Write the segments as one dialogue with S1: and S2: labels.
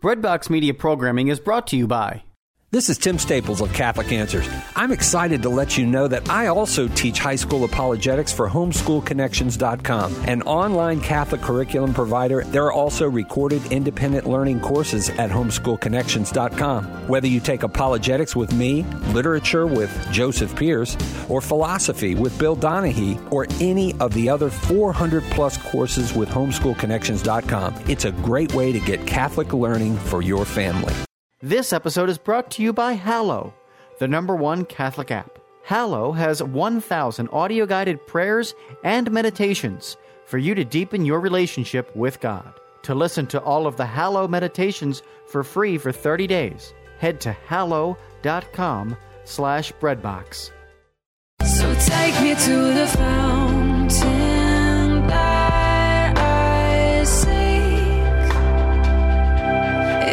S1: Breadbox Media Programming is brought to you by
S2: This is Tim Staples of Catholic Answers. I'm excited to let you know that I also teach high school apologetics for homeschoolconnections.com, an online Catholic curriculum provider. There are also recorded independent learning courses at homeschoolconnections.com. Whether you take apologetics with me, literature with Joseph Pearce, or philosophy with Bill Donahue, or any of the other 400 plus courses with homeschoolconnections.com, it's a great way to get Catholic learning for your family.
S1: This episode is brought to you by Hallow, the number one Catholic app. Hallow has 1,000 audio guided prayers and meditations for you to deepen your relationship with God. To listen to all of the Hallow meditations for free for 30 days, head to hallow.com slash breadbox.
S3: So take me to the fountain that I seek.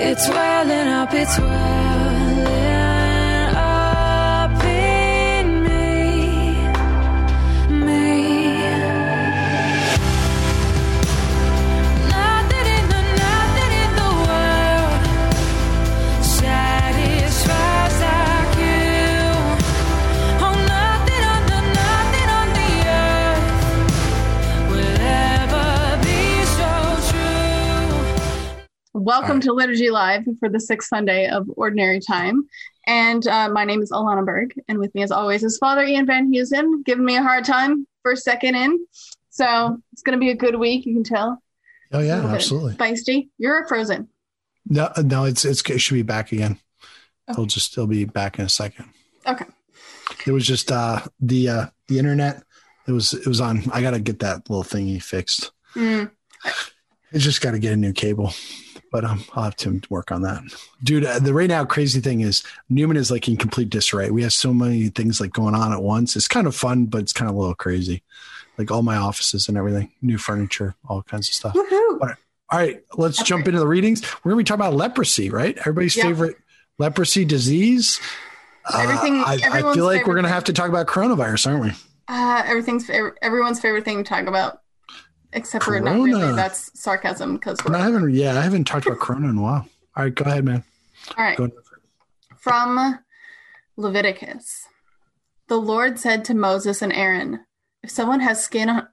S3: It's welling up, it's welling
S4: Welcome to Liturgy Live for the sixth Sunday of Ordinary Time. And uh, my name is Alana Berg, and with me, as always, is Father Ian Van Heusen, giving me a hard time first second in. So it's going to be a good week, you can tell.
S5: Oh yeah, absolutely.
S4: Feisty. You're frozen.
S5: No, no, it's it's it should be back again.
S4: Oh.
S5: It'll just still be back in a second.
S4: Okay.
S5: It was just uh the uh the internet. It was it was on. I got to get that little thingy fixed.
S4: Mm.
S5: I just got to get a new cable, but um, I'll have to work on that, dude. Uh, the right now crazy thing is Newman is like in complete disarray. We have so many things like going on at once. It's kind of fun, but it's kind of a little crazy. Like all my offices and everything, new furniture, all kinds of stuff.
S4: Woohoo.
S5: All right, let's jump into the readings. We're going to be talking about leprosy, right? Everybody's favorite leprosy disease. Uh,
S4: Everything-
S5: I, I feel like we're going to have to talk about coronavirus, aren't we?
S4: Uh, everything's everyone's favorite thing to talk about, except for not really. That's sarcasm because
S5: We're not having, yeah, I haven't talked about corona in a while. All right, go ahead, man.
S4: All right. From Leviticus. The Lord said to Moses and Aaron, If someone has skin on,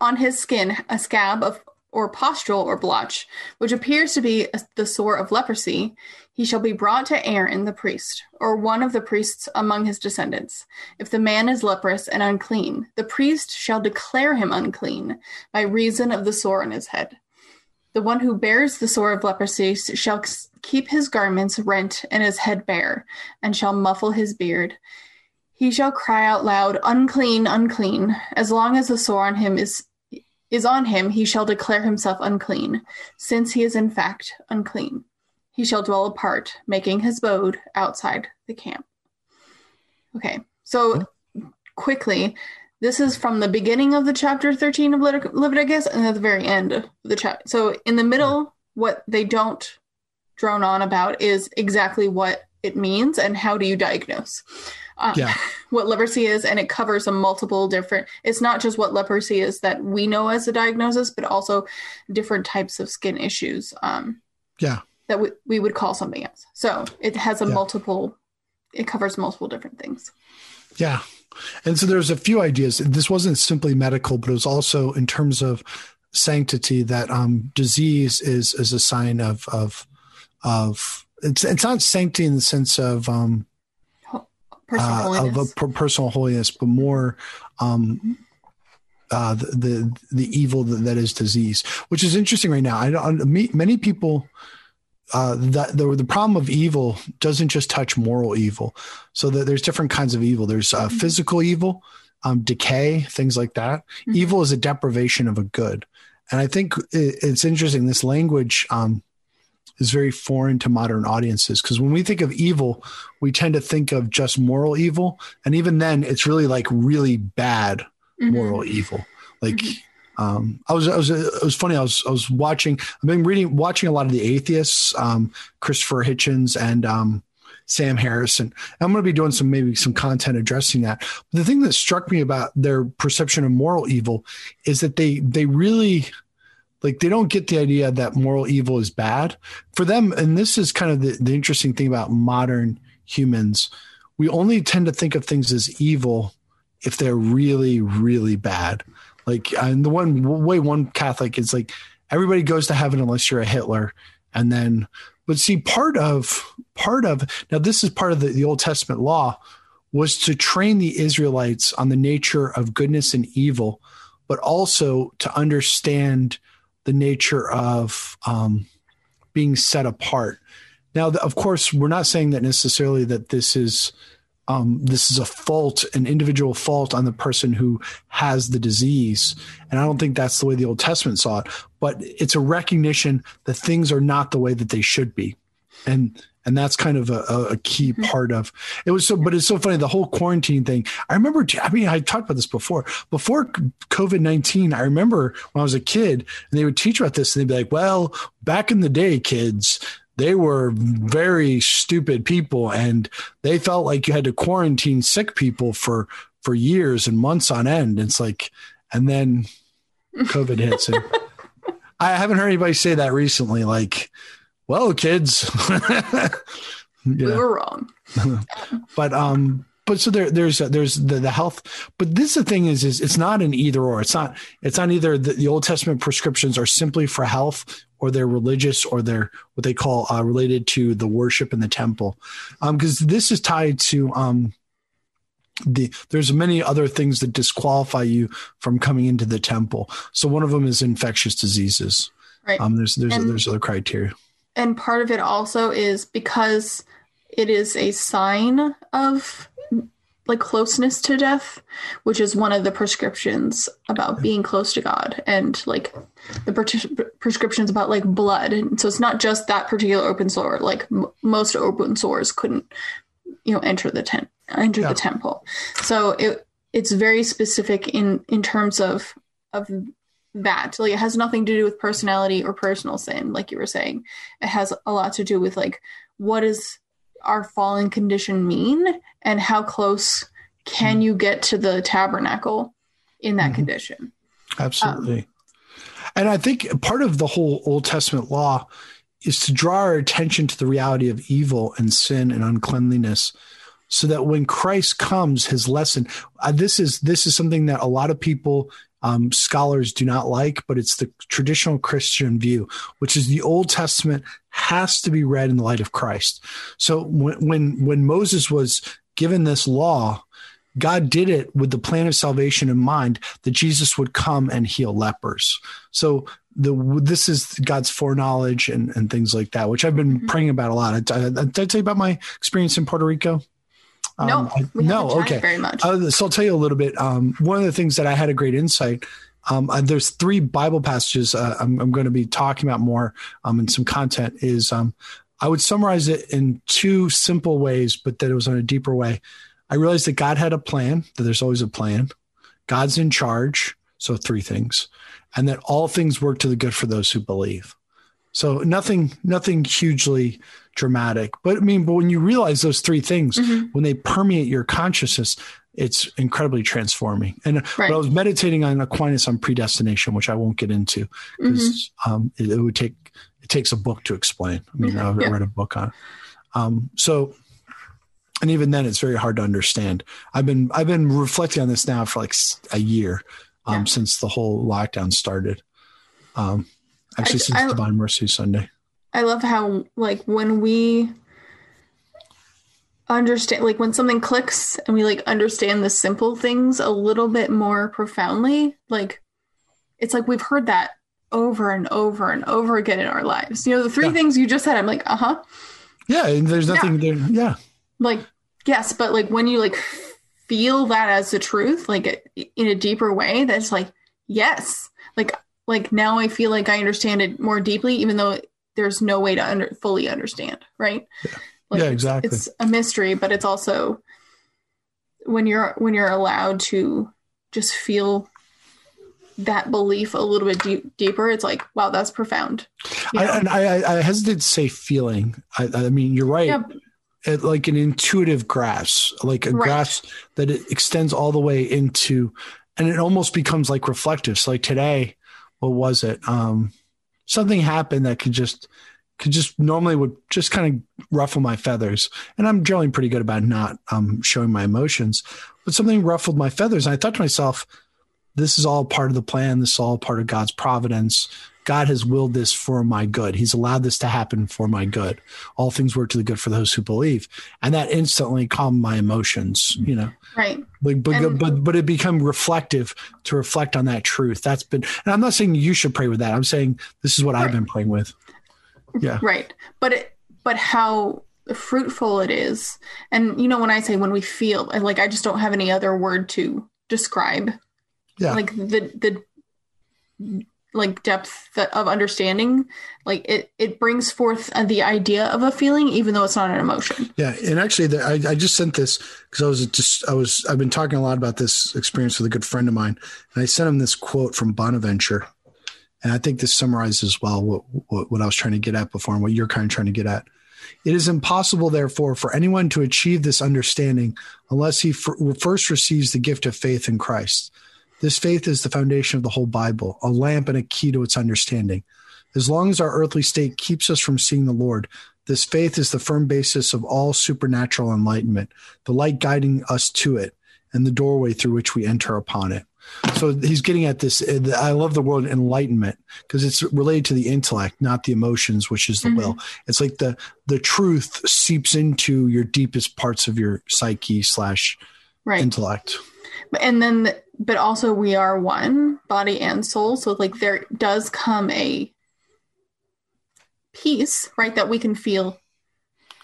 S4: on his skin, a scab of or pustule or blotch, which appears to be a- the sore of leprosy, he shall be brought to Aaron the priest, or one of the priests among his descendants. If the man is leprous and unclean, the priest shall declare him unclean by reason of the sore on his head. The one who bears the sore of leprosy shall keep his garments rent and his head bare, and shall muffle his beard. He shall cry out loud, Unclean, unclean. As long as the sore on him is is on him, he shall declare himself unclean, since he is in fact unclean. He shall dwell apart, making his abode outside the camp. Okay, so quickly, this is from the beginning of the chapter 13 of Levitic- Leviticus and at the very end of the chapter. So in the middle, what they don't drone on about is exactly what it means and how do you diagnose um,
S5: Yeah.
S4: what leprosy is and it covers a multiple different it's not just what leprosy is that we know as a diagnosis but also different types of skin issues um,
S5: Yeah.
S4: That we, we would call something else so it has a
S5: Yeah.
S4: multiple it covers multiple different things
S5: Yeah. And so there's a few ideas. This wasn't simply medical, but it was also in terms of sanctity that um, disease is is a sign of of of it's it's not sanctity in the sense of um,
S4: personal
S5: uh,
S4: holiness
S5: of a per- personal holiness, but more um, uh, the, the the evil that, that is disease, which is interesting right now. I don't many people. Uh, that the the problem of evil doesn't just touch moral evil, so that there's different kinds of evil. There's uh,
S4: Mhm.
S5: physical evil, um, decay, things like that.
S4: Mhm.
S5: Evil is a deprivation of a good, and I think it, it's interesting. This language um, is very foreign to modern audiences because when we think of evil, we tend to think of just moral evil, and even then, it's really like really bad
S4: Mhm.
S5: moral evil. Like,
S4: Mhm.
S5: Um, I was, I was, it was funny. I was, I was watching. I've been reading, watching a lot of the atheists, um, Christopher Hitchens and um, Sam Harrison. I'm going to be doing some maybe some content addressing that. But the thing that struck me about their perception of moral evil is that they they really Like they don't get the idea that moral evil is bad for them. And this is kind of the, the interesting thing about modern humans. We only tend to think of things as evil if they're really, really bad. Like, and the one way one Catholic is like everybody goes to heaven unless you're a Hitler. And then, but see, part of, part of, now this is part of the, the Old Testament law was to train the Israelites on the nature of goodness and evil, but also to understand the nature of um, being set apart. Now, of course, we're not saying that necessarily that this is um, this is a fault, an individual fault on the person who has the disease, and I don't think that's the way the Old Testament saw it. But it's a recognition that things are not the way that they should be, and and that's kind of a, a key part of it was so but it's so funny the whole quarantine thing. I remember i mean i talked about this before before covid-19 i remember when i was a kid and they would teach about this and they'd be like well back in the day kids they were very stupid people and they felt like you had to quarantine sick people for for years and months on end. It's like and then covid hits and i haven't heard anybody say that recently like well kids.
S4: We
S5: yeah.
S4: were wrong.
S5: but um but so there there's there's the, the health but this the thing is is it's not an either or. It's not it's not either the, the old testament prescriptions are simply for health or they're religious or they're what they call uh, related to the worship in the temple. Um because this is tied to um the there's many other things that disqualify you from coming into the temple. So one of them is infectious diseases.
S4: Right.
S5: um there's there's
S4: And-
S5: there's other criteria.
S4: And part of it also is because it is a sign of like closeness to death which is one of the prescriptions about being close to god and like the pres- prescriptions about like blood. And so it's not just that particular open sore like m- most open sores couldn't you know enter the tent enter
S5: Yeah.
S4: the temple. So it it's very specific in in terms of of that. Like it has nothing to do with personality or personal sin like you were saying. It has a lot to do with like what does our fallen condition mean and how close can you get to the tabernacle in that
S5: Mhm.
S4: condition
S5: Absolutely. and I think part of the whole Old Testament law is to draw our attention to the reality of evil and sin and uncleanliness so that when Christ comes his lesson uh, this is this is something that a lot of people um, scholars do not like but it's the traditional Christian view which is the Old Testament has to be read in the light of Christ so when when when Moses was given this law God did it with the plan of salvation in mind that Jesus would come and heal lepers. So the this is God's foreknowledge and, and things like that, which I've been
S4: Mhm.
S5: praying about a lot. I, I, did I tell you about my experience in Puerto Rico?
S4: No
S5: Um, I- no,
S4: chatted
S5: okay.
S4: very much
S5: Uh, so I'll tell you a little bit. Um, one of the things that I had a great insight. Um, uh, there's three Bible passages uh, I'm, I'm going to be talking about more um, and some content. Is um, I would summarize it in two simple ways, but that it was on a deeper way. I realized that God had a plan. That there's always a plan. God's in charge. So three things, and that all things work to the good for those who believe. So nothing, nothing hugely dramatic. But I mean, but when you realize those three things,
S4: Mhm.
S5: when they permeate your consciousness, it's incredibly transforming. And
S4: Right.
S5: when I was meditating on Aquinas on predestination, which I won't get into because um, it, it would take it takes a book to explain. I mean, I
S4: Yeah.
S5: read a book on. it. Um, so, and even then, it's very hard to understand. I've been I've been reflecting on this now for like a year um,
S4: Yeah.
S5: since the whole lockdown started. Um, actually,
S4: I-
S5: since
S4: I-
S5: Divine Mercy Sunday.
S4: I love how like when we understand like when something clicks and we like understand the simple things a little bit more profoundly, like it's like we've heard that over and over and over again in our lives. You know, the three
S5: Yeah.
S4: things you just said, I'm like, uh-huh.
S5: Yeah, and there's
S4: Yeah.
S5: nothing there. Yeah,
S4: Like, yes, but like when you like feel that as the truth, like in a deeper way, that's like, yes. Like like now I feel like I understand it more deeply, even though there's no way to under, fully understand, right? Like,
S5: Yeah,
S4: it's-
S5: exactly.
S4: It's, a mystery, but it's also when you're when you're allowed to just feel that belief a little bit deep, deeper. It's like, wow, that's profound. You
S5: I, and I, I- I hesitate to say feeling. I, I mean, you're right.
S4: yeah,
S5: It, like an intuitive grasp, like a
S4: Right.
S5: grasp that it extends all the way into, and it almost becomes like reflective. So, like today, what was it? Um, something happened that could just could just normally would just kind of ruffle my feathers. And I'm generally pretty good about not um, showing my emotions, but something ruffled my feathers. And I thought to myself, this is all part of the plan. This is all part of God's providence. God has willed this for my good. He's allowed this to happen for my good. All things work to the good for those who believe. And that instantly calmed my emotions, you know.
S4: Right.
S5: Like, but,
S4: And-
S5: but but it become reflective to reflect on that truth. That's been, and I'm not saying you should pray with that. I'm saying this is what I've been praying with. Yeah.
S4: Right. But it, but how fruitful it is. And you know when I say when we feel like I just don't have any other word to describe
S5: Yeah.
S4: like the the like depth of understanding like it it brings forth the idea of a feeling even though it's not an emotion.
S5: Yeah, and actually, the, I, I just sent this because I was just I was I've been talking a lot about this experience with a good friend of mine, and I sent him this quote from Bonaventure, and I think this summarizes well what, what what I was trying to get at before and what you're kind of trying to get at. It is impossible, therefore, for anyone to achieve this understanding unless he f- first receives the gift of faith in Christ. This faith is the foundation of the whole Bible, a lamp and a key to its understanding. As long as our earthly state keeps us from seeing the Lord, this faith is the firm basis of all supernatural enlightenment, the light guiding us to it, and the doorway through which we enter upon it. So he's getting at this. I love the word enlightenment because it's related to the intellect, not the emotions, which is the mm-hmm. will. It's like the the truth seeps into your deepest parts of your psyche slash
S4: Right.
S5: intellect.
S4: and then but also we are one body and soul so like there does come a peace right that we can feel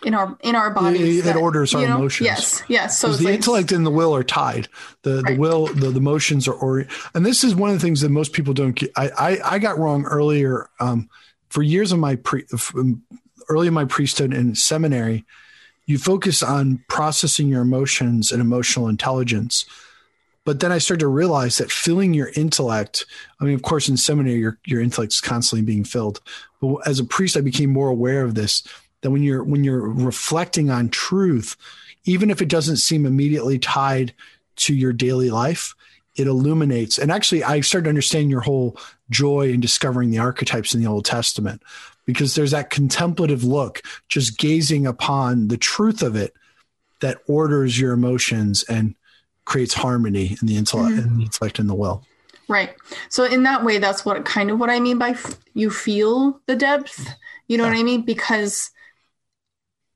S4: in our in our bodies
S5: It- it orders our
S4: know?
S5: emotions.
S4: yes yes so
S5: the
S4: like,
S5: intellect and the will are tied. The the will, the, the emotions are, or, and this is one of the things that most people don't get. I, I, I got wrong earlier. Um, for years of my pre, um, early in my priesthood and seminary, you focus on processing your emotions and emotional intelligence. But then I started to realize that filling your intellect, I mean, of course, in seminary, your, your intellect's constantly being filled. But as a priest, I became more aware of this, that when you're, when you're reflecting on truth, even if it doesn't seem immediately tied to your daily life, it illuminates. And actually, I started to understand your whole joy in discovering the archetypes in the Old Testament because there's that contemplative look, just gazing upon the truth of it that orders your emotions and creates harmony in the intellect, mm-hmm. in the intellect and the will.
S4: right so in that way that's what kind of what i mean by f- you feel the depth you know what i mean because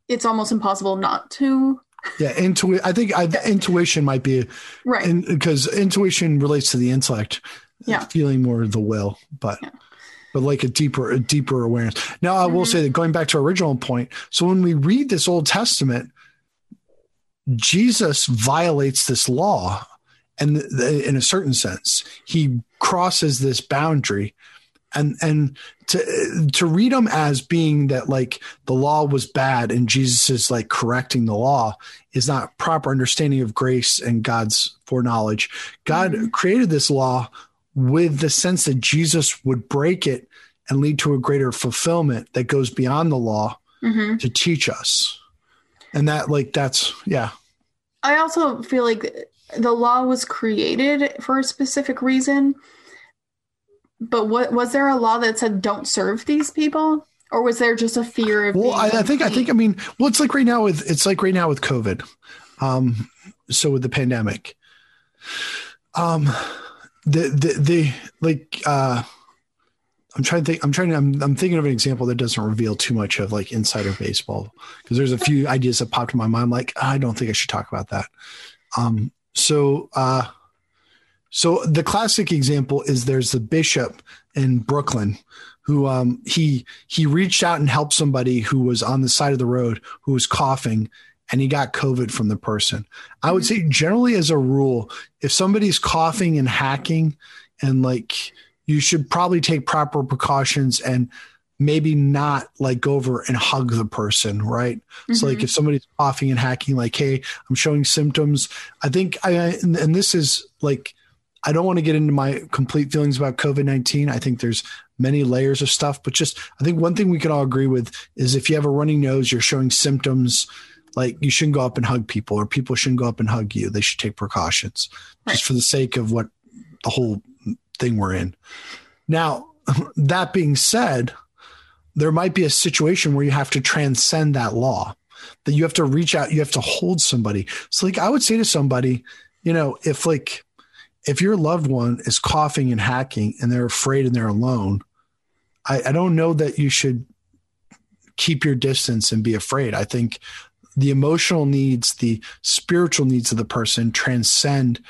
S4: it's almost impossible not to
S5: Yeah, intu- I think I, intuition might be
S4: right
S5: because intuition relates to the intellect, uh,
S4: Yeah.
S5: feeling more the will, but
S4: Yeah.
S5: but like a deeper a deeper awareness. Now I will mm-hmm. say that going back to our original point, so when we read this Old Testament, Jesus violates this law, and th- in a certain sense, he crosses this boundary. And and to to read them as being that like the law was bad and Jesus is like correcting the law is not proper understanding of grace and God's foreknowledge. God created this law with the sense that Jesus would break it and lead to a greater fulfillment that goes beyond the law
S4: hmm
S5: to teach us. And that like that's yeah.
S4: I also feel like the law was created for a specific reason. But what was there a law that said don't serve these people? Or was there just a fear of
S5: Well, I, I think I think I mean, well, it's like right now with it's like right now with COVID. Um, so with the pandemic, um, the the the like uh, I'm trying to think. I'm trying to. I'm, I'm thinking of an example that doesn't reveal too much of like insider baseball because there's a few ideas that popped in my mind. I'm like, I don't think I should talk about that. Um, so uh, so the classic example is there's the bishop in Brooklyn who um, he he reached out and helped somebody who was on the side of the road who was coughing and he got COVID from the person. I would say generally as a rule, if somebody's coughing and hacking and like you should probably take proper precautions and maybe not like go over and hug the person, right? So like mm-hmm. if somebody's coughing and hacking, like, hey, I'm showing symptoms. I think I and, and this is like I don't want to get into my complete feelings about COVID 19. I think there's many layers of stuff, but just I think one thing we can all agree with is if you have a running nose, you're showing symptoms, like you shouldn't go up and hug people, or people shouldn't go up and hug you. They should take precautions
S4: Right.
S5: just for the sake of what the whole thing we're in. Now, that being said, there might be a situation where you have to transcend that law, that you have to reach out, you have to hold somebody. So, like, I would say to somebody, you know, if like, if your loved one is coughing and hacking and they're afraid and they're alone, I, I don't know that you should keep your distance and be afraid. I think the emotional needs, the spiritual needs of the person transcend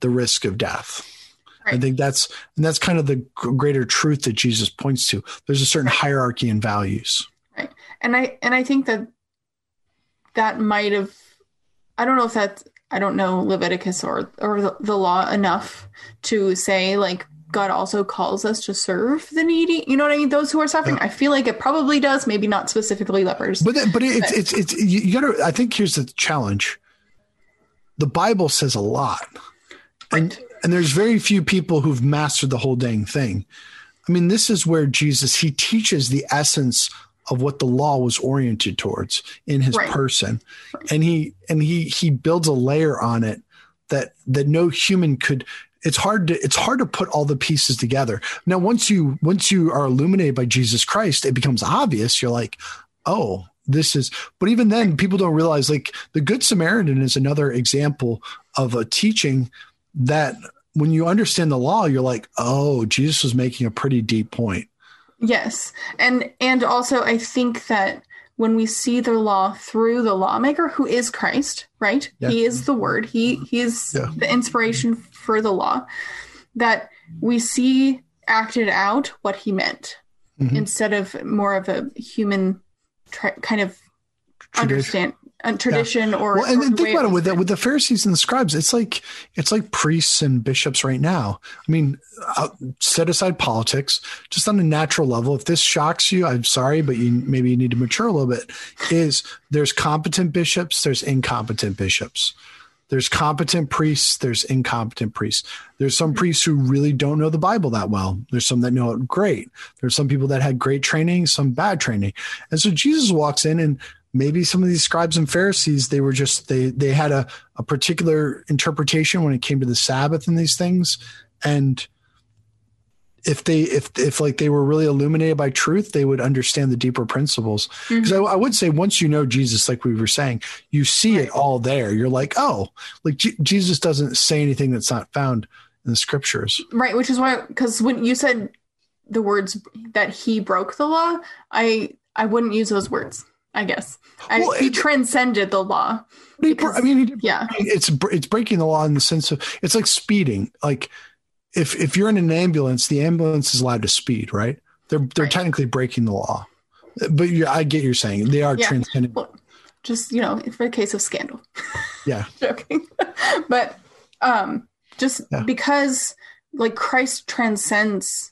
S5: the risk of death. I think that's and that's kind of the greater truth that Jesus points to. There's a certain hierarchy in values.
S4: Right. And I and I think that that might have I don't know if that's I don't know Leviticus or or the, the law enough to say like God also calls us to serve the needy. You know what I mean? Those who are suffering. I feel like it probably does, maybe not specifically lepers.
S5: But but it's it's it's you, you got to. I think here's the challenge. The Bible says a lot, and and there's very few people who've mastered the whole dang thing. I mean, this is where Jesus he teaches the essence of what the law was oriented towards in his
S4: Right.
S5: person, and he and he he builds a layer on it that that no human could it's hard to it's hard to put all the pieces together now once you once you are illuminated by jesus christ it becomes obvious you're like oh this is but even then people don't realize like the good samaritan is another example of a teaching that when you understand the law you're like oh jesus was making a pretty deep point
S4: Yes. And and also I think that when we see the law through the lawmaker who is Christ, right?
S5: Yeah.
S4: He is the word. He he is
S5: Yeah.
S4: the inspiration for the law that we see acted out what he meant
S5: Mhm.
S4: instead of more of a human tra- kind of
S5: Tradition.
S4: understand a tradition or
S5: well and,
S4: or
S5: think about it with the,
S4: written.
S5: with the pharisees and the scribes it's like it's like priests and bishops right now. I mean uh, set aside politics just on a natural level if this shocks you i'm sorry but you maybe you need to mature a little bit is there's competent bishops there's incompetent bishops. There's competent priests there's incompetent priests. There's some priests who really don't know the bible that well. There's some that know it great. There's some people that had great training some bad training. And so jesus walks in and maybe some of these scribes and pharisees they were just they they had a, a particular interpretation when it came to the sabbath and these things. And if they if if like they were really illuminated by truth they would understand the deeper principles. Mm-hmm. Because I, I would say once you know jesus like we were saying you see it all there. You're like oh like J- jesus doesn't say anything that's not found in the scriptures.
S4: Right, which is why because when you said the words that he broke the law, I I wouldn't use those words. I guess I,
S5: Well,
S4: he
S5: it-
S4: transcended the law. Because-
S5: i mean he
S4: Yeah,
S5: it's it's breaking the law in the sense of it's like speeding. Like if if you're in an ambulance, the ambulance is allowed to speed, right? They're they're
S4: Right.
S5: technically breaking the law, but I get you're saying they are
S4: Yeah.
S5: transcending.
S4: well, just you know, for a case of scandal.
S5: Yeah,
S4: Joking, but um, just
S5: Yeah.
S4: because like Christ transcends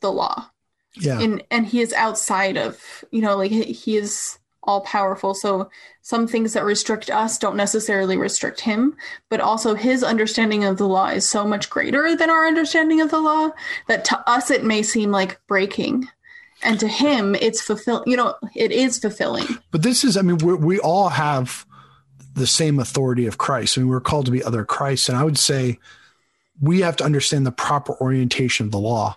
S4: the law,
S5: yeah,
S4: and and he is outside of you know like he, is all powerful. So some things that restrict us don't necessarily restrict him but also his understanding of the law is so much greater than our understanding of the law that to us it may seem like breaking. And to him it's fulfilling you know it is fulfilling.
S5: But this is I mean we we all have the same authority of Christ. I mean we're called to be other Christ, and I would say we have to understand the proper orientation of the law,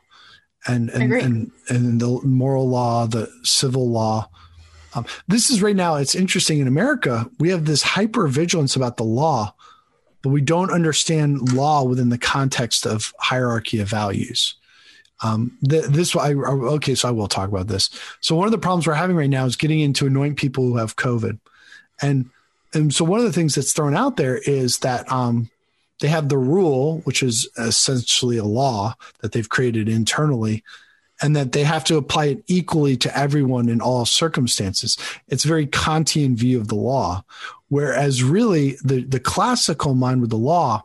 S5: and and and, and the moral law, the civil law. Um, this is right now. It's interesting in America. We have this hyper vigilance about the law, but we don't understand law within the context of hierarchy of values. Um, th- this I, okay, so I will talk about this. So one of the problems we're having right now is getting in to anoint people who have COVID, and and so one of the things that's thrown out there is that um, they have the rule, which is essentially a law that they've created internally, and that they have to apply it equally to everyone in all circumstances. It's a very Kantian view of the law, whereas really the the classical mind with the law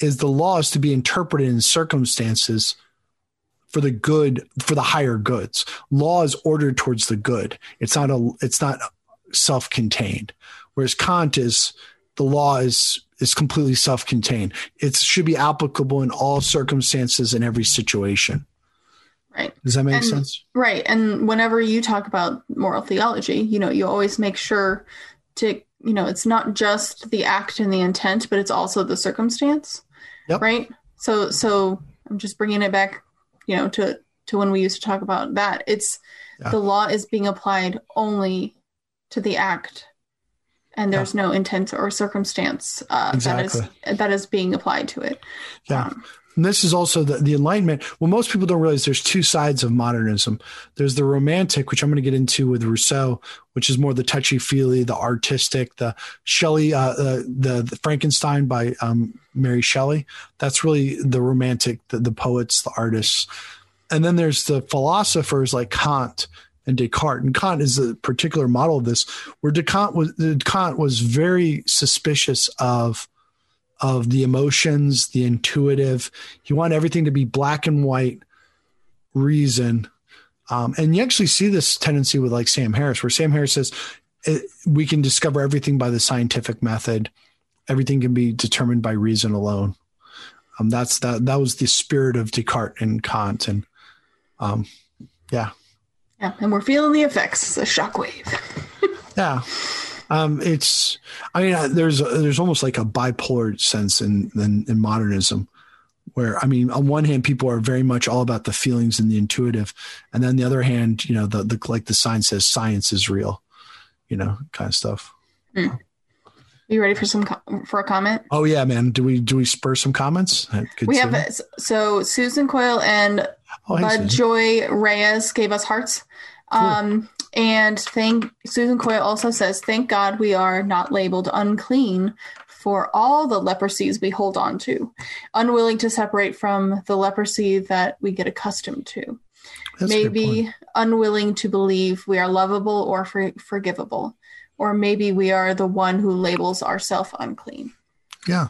S5: is the law is to be interpreted in circumstances for the good for the higher goods. Law is ordered towards the good. It's not a it's not self-contained. Whereas kant is the law is is completely self-contained it should be applicable in all circumstances in every situation
S4: right
S5: does that make
S4: And-
S5: sense
S4: Right. And whenever you talk about moral theology, you know, you always make sure to, you know, it's not just the act and the intent, but it's also the circumstance.
S5: Yep.
S4: Right. So, so I'm just bringing it back you know, to to when we used to talk about that. It's
S5: Yeah.
S4: the law is being applied only to the act, and there's no intent or circumstance uh, that is that is being applied to it.
S5: Yeah.
S4: Um,
S5: And this is also the, the Enlightenment. Well, most people don't realize there's two sides of modernism. There's the romantic, which I'm going to get into with Rousseau, which is more the touchy feely, the artistic, the Shelley, uh, uh, the, the Frankenstein by um, Mary Shelley. That's really the romantic, the, the poets, the artists. And then there's the philosophers like Kant and Descartes. And Kant is a particular model of this, where Descartes was, Kant was very suspicious of of the emotions, the intuitive. He wanted everything to be black and white, reason. Um, and you actually see this tendency with like Sam Harris, where Sam Harris says we can discover everything by the scientific method. Everything can be determined by reason alone. Um, that's that. That was the spirit of Descartes and Kant, and um, yeah,
S4: yeah, and we're feeling the effects. It's a shockwave.
S5: yeah. Um, it's, I mean, uh, there's there's almost like a bipolar sense in, in in modernism, where I mean, on one hand, people are very much all about the feelings and the intuitive, and then the other hand, you know, the the like the sign says science is real, you know, kind of stuff.
S4: you ready for some for a comment?
S5: Oh yeah, man. Do we do we spur some comments? Uh,
S4: we have so Susan Coyle and
S5: Oh, hey,
S4: Bud. Joy Reyes gave us hearts. Um, and thank Susan Coyle also says, "Thank God we are not labeled unclean for all the leprosies we hold on to, unwilling to separate from the leprosy that we get accustomed to.
S5: That's a good point.
S4: maybe unwilling to believe we are lovable or for- forgivable, or maybe we are the one who labels ourselves unclean."
S5: Yeah.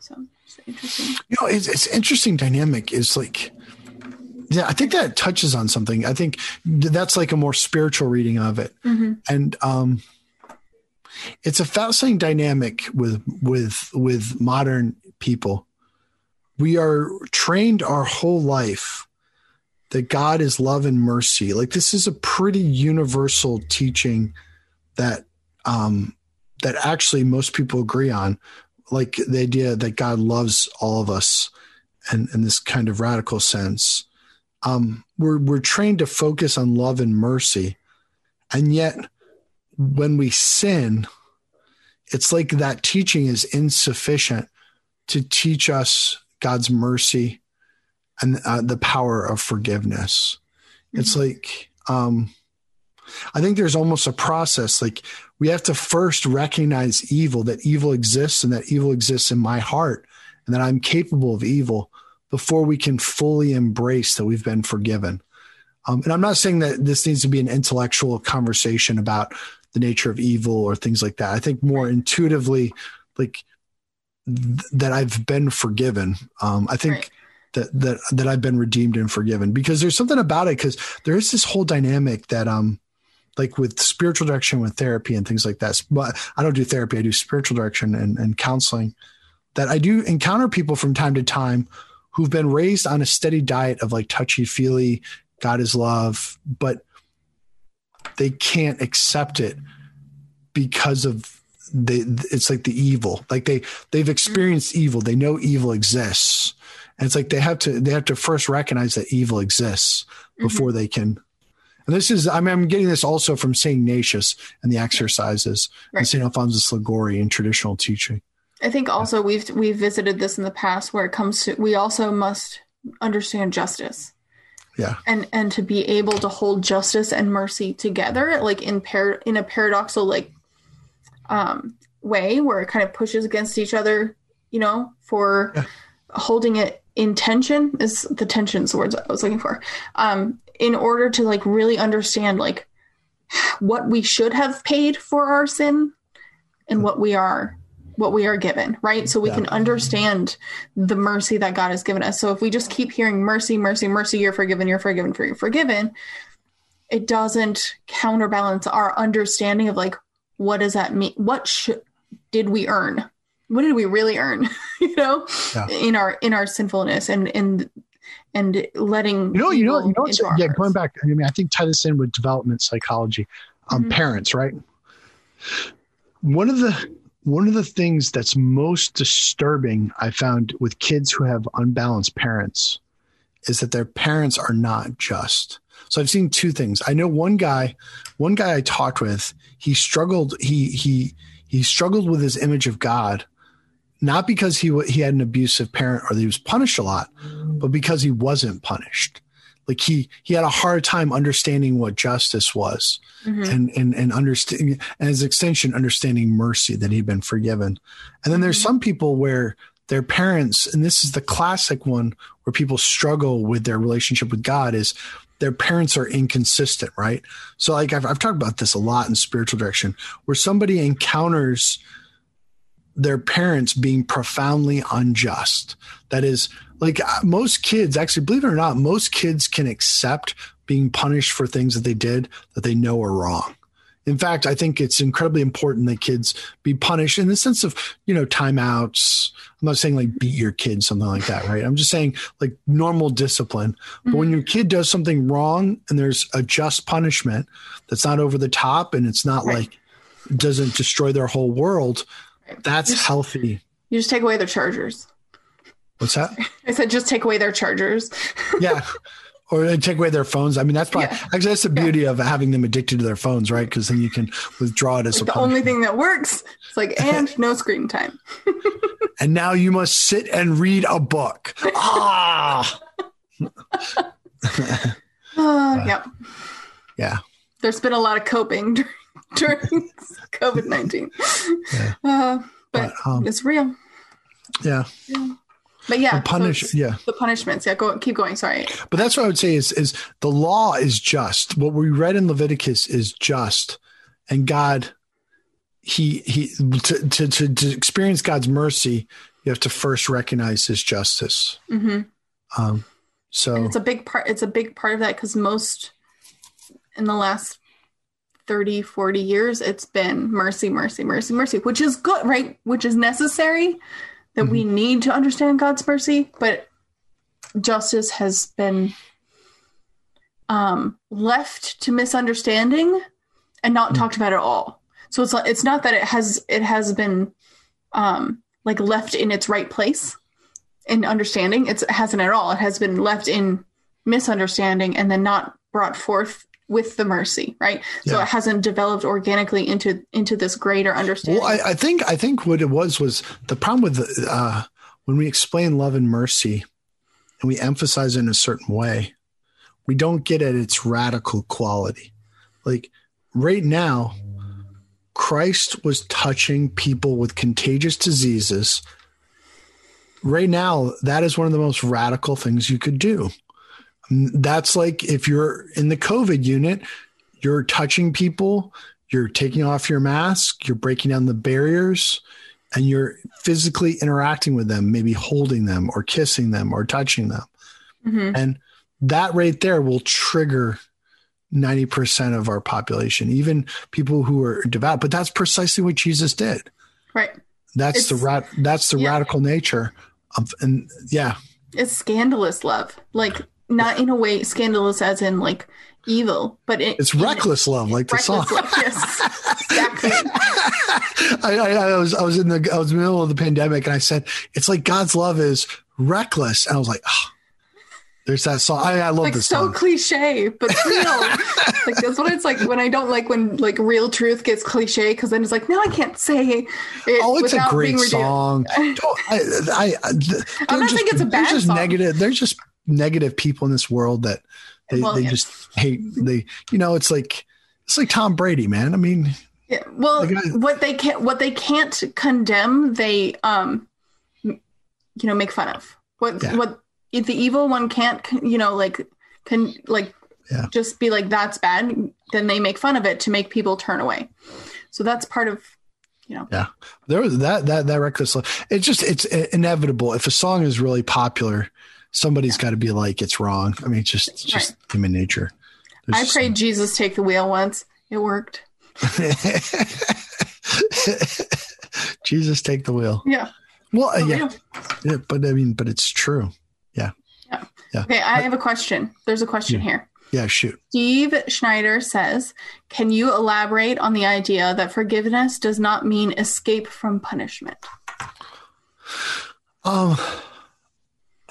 S4: So it's interesting.
S5: you know it's, it's interesting dynamic is like yeah i think that touches on something. I think that's like a more spiritual reading of it.
S4: Mhm.
S5: and um it's a fascinating dynamic with with with modern people. We are trained our whole life that god is love and mercy. Like this is a pretty universal teaching that um that actually most people agree on. Like the idea that God loves all of us and in this kind of radical sense. Um, we're we're trained to focus on love and mercy. And yet when we sin, it's like that teaching is insufficient to teach us God's mercy and uh, the power of forgiveness. It's like um, I think there's almost a process like we have to first recognize evil, that evil exists and that evil exists in my heart and that I'm capable of evil before we can fully embrace that we've been forgiven. Um, and I'm not saying that this needs to be an intellectual conversation about the nature of evil or things like that. I think more intuitively, like th- that I've been forgiven. Um, I think
S4: Right.
S5: that that that I've been redeemed and forgiven because there's something about it because there is this whole dynamic that um like with spiritual direction with therapy and things like that but i don't do therapy i do spiritual direction and, and counseling that i do encounter people from time to time who've been raised on a steady diet of like touchy feely god is love but they can't accept it because of they it's like the evil. Like they they've mm. experienced evil. They know evil exists. And it's like they have to they have to first recognize that evil exists mm-hmm. before they can. And this is I mean I'm getting this also from Saint Ignatius and the exercises
S4: Right.
S5: and Saint Alphonsus Liguori in traditional teaching.
S4: I think also we've we've visited this in the past where it comes to we also must understand justice
S5: Yeah.
S4: and and to be able to hold justice and mercy together like in par in a paradoxal like um way where it kind of pushes against each other you know for
S5: Yeah.
S4: holding it in tension is the tension's the words I was looking for um in order to like really understand like what we should have paid for our sin and what we are what we are given right so we
S5: Yeah.
S4: can understand the mercy that god has given us so if we just keep hearing mercy mercy mercy you're forgiven you're forgiven for you're forgiven it doesn't counterbalance our understanding of like what does that mean what should did we earn what did we really earn you know
S5: Yeah.
S4: in our in our sinfulness and and and letting
S5: You know, you know, you know,
S4: our
S5: yeah, going back, I mean, I think tie this in with development psychology. Um,
S4: Mhm.
S5: parents, right? One of the one of the things that's most disturbing I found with kids who have unbalanced parents is that their parents are not just. So I've seen two things. I know one guy, one guy I talked with, he struggled. He he he struggled with his image of God, not because he he had an abusive parent or he was punished a lot, but because he wasn't punished. Like he he had a hard time understanding what justice was, mm-hmm. and and and understanding and his extension understanding mercy that he'd been forgiven. And then there's mm-hmm. some people where their parents, and this is the classic one where people struggle with their relationship with God, is their parents are inconsistent, right? So, like I've, I've talked about this a lot in spiritual direction, where somebody encounters their parents being profoundly unjust. That is, like uh, most kids, actually, believe it or not, most kids can accept being punished for things that they did that they know are wrong. In fact, I think it's incredibly important that kids be punished in the sense of, you know, timeouts. I'm not saying like beat your kid, something like that, right? I'm just saying like normal discipline. But when your kid does something wrong and there's a just punishment that's not over the top and it's not
S4: Right.
S5: like doesn't destroy their whole world, that's
S4: Just-
S5: healthy.
S4: You just take away their chargers.
S5: What's that?
S4: I said just take away their chargers.
S5: yeah. Or take away their phones. I mean, that's probably
S4: Yeah.
S5: actually that's the beauty of having them addicted to their phones, right? Because then you can withdraw it as
S4: Like
S5: a
S4: the
S5: punishment.
S4: only thing that works. It's like and no screen time.
S5: and now you must sit and read a book. Ah,
S4: Uh, yep.
S5: yeah.
S4: There's been a lot of coping during, during COVID nineteen.
S5: Yeah.
S4: Uh, but
S5: But, um,
S4: it's real.
S5: Yeah.
S4: But yeah,
S5: The punish-
S4: so
S5: yeah.
S4: the punishments. Yeah, go keep going. Sorry.
S5: But that's what I would say is is the law is just. What we read in Leviticus is just, and God, he he to to to, to experience God's mercy, you have to first recognize His justice.
S4: hmm
S5: Um, so
S4: And it's a big part. It's a big part of that because most in the last 30, 40 years, it's been mercy, mercy, mercy, mercy, which is good, right? Which is necessary that we need to understand God's mercy, but justice has been um, left to misunderstanding and not talked about at all. So it's it's not that it has it has been um, like left in its right place in understanding. It's, it hasn't at all. It has been left in misunderstanding and then not brought forth with the mercy, right? So it hasn't developed organically into into this greater understanding.
S5: Well, I, I think I think what it was was the problem with uh, when we explain love and mercy, and we emphasize it in a certain way, we don't get at its radical quality. Like right now, Christ was touching people with contagious diseases. Right now, that is one of the most radical things you could do. That's like if you're in the COVID unit, you're touching people, you're taking off your mask, you're breaking down the barriers, and you're physically interacting with them, maybe holding them or kissing them or touching them.
S4: Mhm.
S5: And that right there will trigger 90% of our population, even people who are devout. But that's precisely what Jesus did.
S4: Right.
S5: That's the
S4: It's-
S5: rat that's the
S4: yeah.
S5: radical nature of and yeah.
S4: It's scandalous love. Like not in a way scandalous as in like evil, but it,
S5: It's reckless love, like the song.
S4: love. Yes. exactly.
S5: I, I, I was I was in the I was in the middle of the pandemic and I said it's like God's love is reckless and I was like oh, there's that song I, I love
S4: Like
S5: this
S4: so
S5: song So
S4: cliche, but real. like that's what it's like when I don't like when like real truth gets cliche because then it's like no, I can't say it.
S5: oh it's a
S4: without
S5: great song Don't- I, I, I, th-
S4: I'm not
S5: they're
S4: saying it's a
S5: they're
S4: bad
S5: just
S4: song.
S5: negative there's just negative people in this world that they,
S4: Well,
S5: they
S4: yeah.
S5: just hate they you know it's like it's like Tom Brady man I mean
S4: Yeah, well,
S5: The guy-
S4: what they can't what they can't condemn, they um, you know, make fun of. What
S5: Yeah.
S4: what if the evil one can't, you know, like can like
S5: Yeah.
S4: just be like that's bad, then they make fun of it to make people turn away. So that's part of, you know,
S5: Yeah, there was that that that reckless. love. It's just it's inevitable. If a song is really popular, somebody's got to be like it's wrong. I mean, it's just it's just human nature.
S4: I
S5: There's-
S4: prayed Jesus take the wheel once. It worked.
S5: Jesus, take the wheel.
S4: Yeah.
S5: Well, uh, yeah, yeah, but I mean, but it's true. Yeah. Yeah. yeah.
S4: Okay, I have a question. There's a question here.
S5: Yeah, shoot.
S4: Steve Schneider says, Can you elaborate on the idea that forgiveness does not mean escape from punishment?
S5: Um,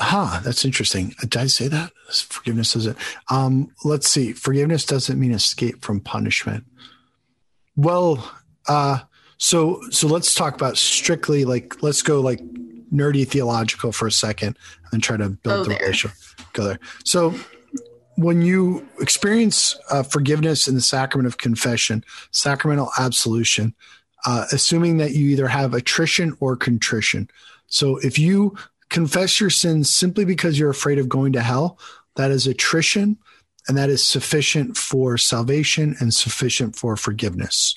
S5: Huh, that's interesting. Did I say that? Forgiveness doesn't. Um, let's see. Forgiveness doesn't mean escape from punishment. Well, uh, so so let's talk about strictly like let's go like nerdy theological for a second and try to build
S4: Go
S5: the relationship. Go there. So when you experience uh, forgiveness in the sacrament of confession, sacramental absolution, uh, assuming that you either have attrition or contrition. So if you confess your sins simply because you're afraid of going to hell, that is attrition and that is sufficient for salvation and sufficient for forgiveness.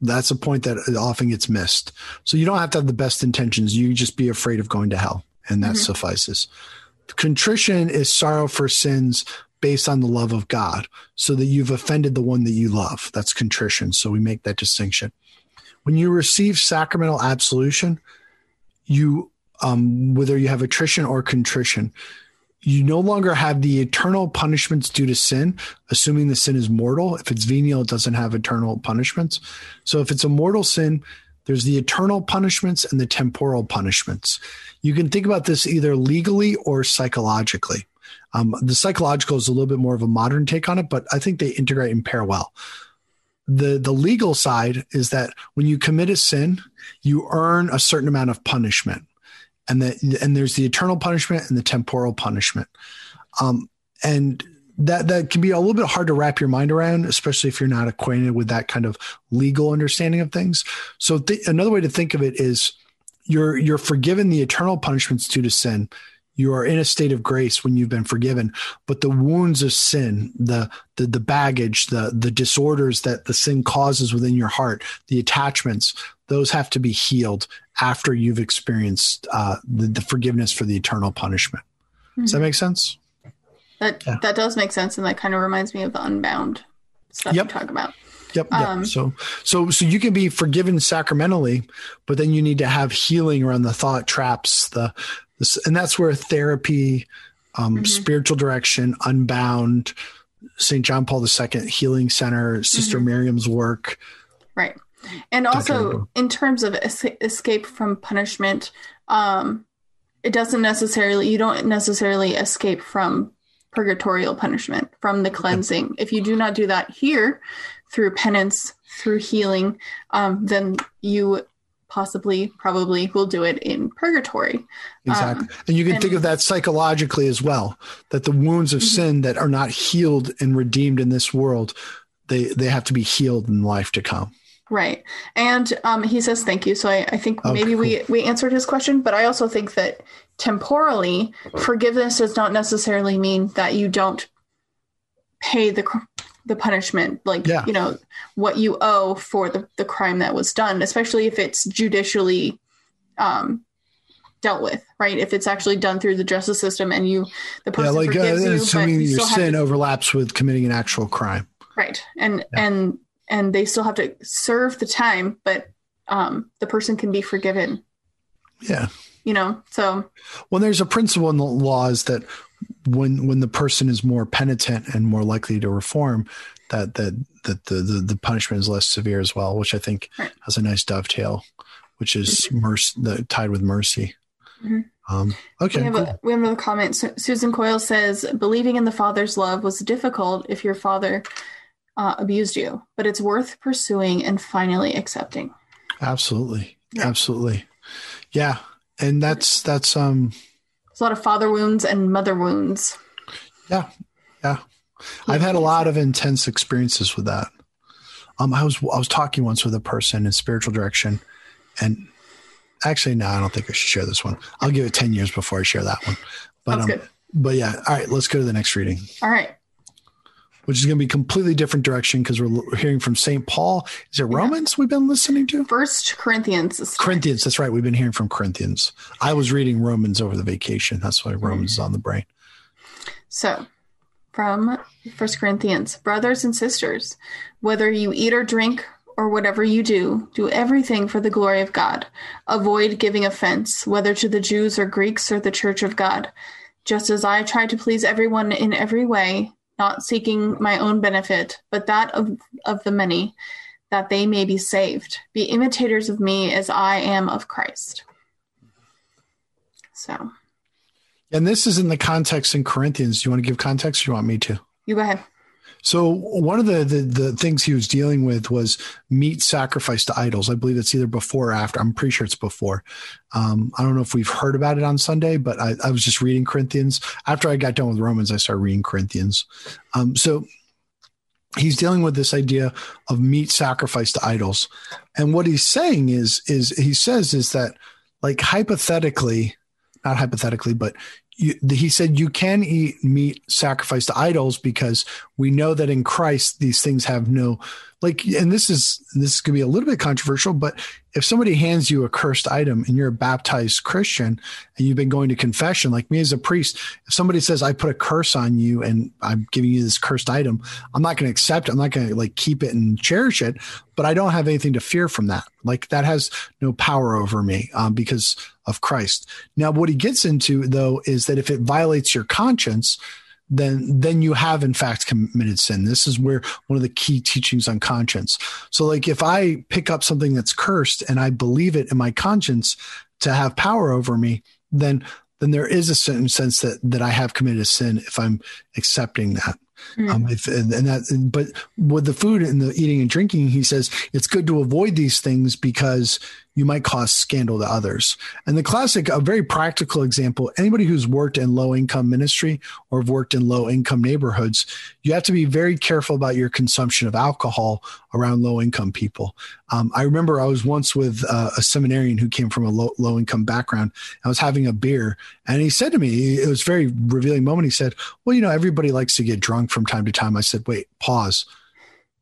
S5: That's a point that often gets missed. So you don't have to have the best intentions. You just be afraid of going to hell, and that mm-hmm. suffices. Contrition is sorrow for sins based on the love of God, so that you've offended the one that you love. That's contrition. So we make that distinction. When you receive sacramental absolution, you, um, whether you have attrition or contrition, you no longer have the eternal punishments due to sin, assuming the sin is mortal. If it's venial, it doesn't have eternal punishments. So if it's a mortal sin, there's the eternal punishments and the temporal punishments. You can think about this either legally or psychologically. Um, the psychological is a little bit more of a modern take on it, but I think they integrate and pair well. The the legal side is that when you commit a sin, you earn a certain amount of punishment and that and there's the eternal punishment and the temporal punishment. Um, and that that can be a little bit hard to wrap your mind around especially if you're not acquainted with that kind of legal understanding of things. So th- another way to think of it is you're you're forgiven the eternal punishments due to sin. You are in a state of grace when you've been forgiven but the wounds of sin the the, the baggage the the disorders that the sin causes within your heart the attachments those have to be healed after you've experienced uh, the, the forgiveness for the eternal punishment does that make sense
S4: That
S5: Yeah.
S4: that does make sense, and that kind of reminds me of the unbound stuff
S5: Yep.
S4: you talk about.
S5: Yep. yep.
S4: Um,
S5: so, so, so you can be forgiven sacramentally, but then you need to have healing around the thought traps, the, this, and that's where therapy, um,
S4: Mm-hmm.
S5: spiritual direction, unbound, St. John Paul II Healing Center, Sister
S4: Mm-hmm.
S5: Miriam's work.
S4: Right. And also, in terms of es- escape from punishment, um, it doesn't necessarily, you don't necessarily escape from purgatorial punishment, from the cleansing. If you do not do that here through penance, through healing, um, then you possibly, probably will do it in purgatory.
S5: Exactly.
S4: Um,
S5: and you can
S4: and-
S5: think of that psychologically as well, that the wounds of
S4: Mhm.
S5: sin that are not healed and redeemed in this world, they, they have to be healed in life to come.
S4: Right. And um, he says thank you. So I, I think
S5: Okay,
S4: maybe we, we answered his question, but I also think that temporally, forgiveness does not necessarily mean that you don't pay the the punishment, like
S5: Yeah.
S4: you know what you owe for the, the crime that was done, especially if it's judicially um, dealt with, right? If it's actually done through the justice system and you the
S5: Yeah,
S4: person
S5: like uh,
S4: forgives you, but
S5: assuming
S4: you
S5: your
S4: still have
S5: sin
S4: to
S5: overlaps with committing an actual crime.
S4: right and
S5: Yeah.
S4: and and they still have to serve the time but um the person can be forgiven
S5: Yeah.
S4: you know so
S5: Well, there's a principle in the law is that when when the person is more penitent and more likely to reform, that that that the the, the punishment is less severe as well, which I think
S4: Right.
S5: has a nice dovetail, which is mercy the, tied with mercy.
S4: Mhm.
S5: Um, okay,
S4: we have
S5: cool.
S4: a we have another comment Su- susan coyle says believing in the father's love was difficult if your father uh, abused you but it's worth pursuing and finally accepting
S5: absolutely,
S4: Yeah.
S5: absolutely, yeah. And that's that's um
S4: there's a lot of father wounds and mother wounds
S5: yeah yeah. I've had a lot of intense experiences with that. Um, I was I was talking once with a person in spiritual direction, and actually, no, I don't think I should share this one. I'll give it ten years before I share that one. But um,
S4: good.
S5: but yeah, all right. Let's go to the next reading,
S4: all right
S5: which is going to be completely different direction because we're hearing from Saint Paul. Is it Romans we've been listening to?
S4: first corinthians
S5: Corinthians. That's right. We've been hearing from Corinthians. I was reading Romans over the vacation. That's why Romans is mm-hmm. on the brain.
S4: So, from First Corinthians, brothers and sisters, whether you eat or drink or whatever you do, do everything for the glory of God. Avoid giving offense, whether to the Jews or Greeks or the church of God. Just as I try to please everyone in every way, not seeking my own benefit, but that of, of the many, that they may be saved. Be imitators of me as I am of Christ. So,
S5: And this is in the context in Corinthians. Do you want to give context or do you want me to?
S4: You go ahead.
S5: So one of the, the the things he was dealing with was meat sacrifice to idols. I believe it's either before or after. I'm pretty sure it's before. Um, I don't know if we've heard about it on Sunday, but I, I was just reading Corinthians. After I got done with Romans, I started reading Corinthians. Um, so he's dealing with this idea of meat sacrifice to idols. And what he's saying is is he says is that like hypothetically, not hypothetically, but you, he said you can eat meat sacrificed to idols because we know that in Christ these things have no like and this is this is going to be a little bit controversial but if somebody hands you a cursed item and you're a baptized Christian and you've been going to confession like me as a priest if somebody says I put a curse on you and I'm giving you this cursed item I'm not going to accept it. I'm not going to like keep it and cherish it but I don't have anything to fear from that. Like that has no power over me um, because of Christ. Now what he gets into though is that if it violates your conscience then then you have in fact committed sin. This is where one of the key teachings on conscience. So like if i pick up something that's cursed and i believe it in my conscience to have power over me then then there is a certain sense that that i have committed a sin if i'm accepting that. Um, if, and, and that, but with the food and the eating and drinking, he says it's good to avoid these things because you might cause scandal to others. And the classic, a very practical example, anybody who's worked in low income ministry or have worked in low income neighborhoods, you have to be very careful about your consumption of alcohol around low income people. Um, I remember I was once with uh, a seminarian who came from a low, low income background. I was having a beer and he said to me, it was very revealing moment. He said, well, you know, everybody likes to get drunk from time to time. I said, wait, pause.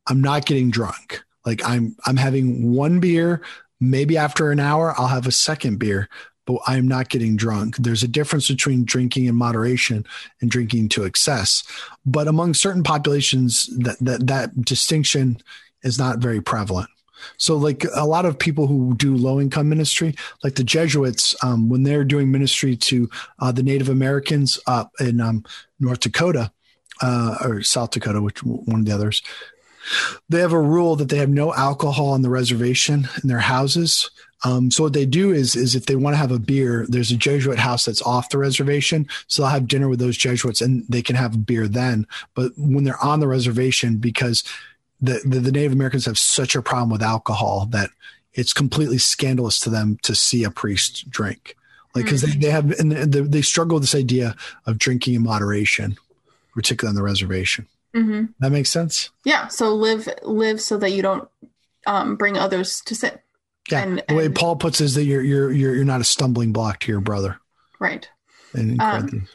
S5: I'm not getting drunk. Like I'm, I'm having one beer. Maybe after an hour, I'll have a second beer, but I'm not getting drunk. There's a difference between drinking in moderation and drinking to excess. But among certain populations, that that, that distinction is not very prevalent. So, like a lot of people who do low income ministry, like the Jesuits, um, when they're doing ministry to uh, the Native Americans up in um, North Dakota uh, or South Dakota, which one of the others, they have a rule that they have no alcohol on the reservation in their houses. Um, so what they do is, is if they want to have a beer, there's a Jesuit house that's off the reservation, so they'll have dinner with those Jesuits and they can have a beer then. But when they're on the reservation, because the, the, the Native Americans have such a problem with alcohol that it's completely scandalous to them to see a priest drink. Like, because they, they have, and they, they struggle with this idea of drinking in moderation, particularly on the reservation.
S4: Hmm
S5: That makes sense?
S4: Yeah. So live live so that you don't um, bring others to sin.
S5: Yeah.
S4: And-
S5: the way
S4: and-
S5: Paul puts it is that you're, you're, you're, you're not a stumbling block to your brother.
S4: Right. Um,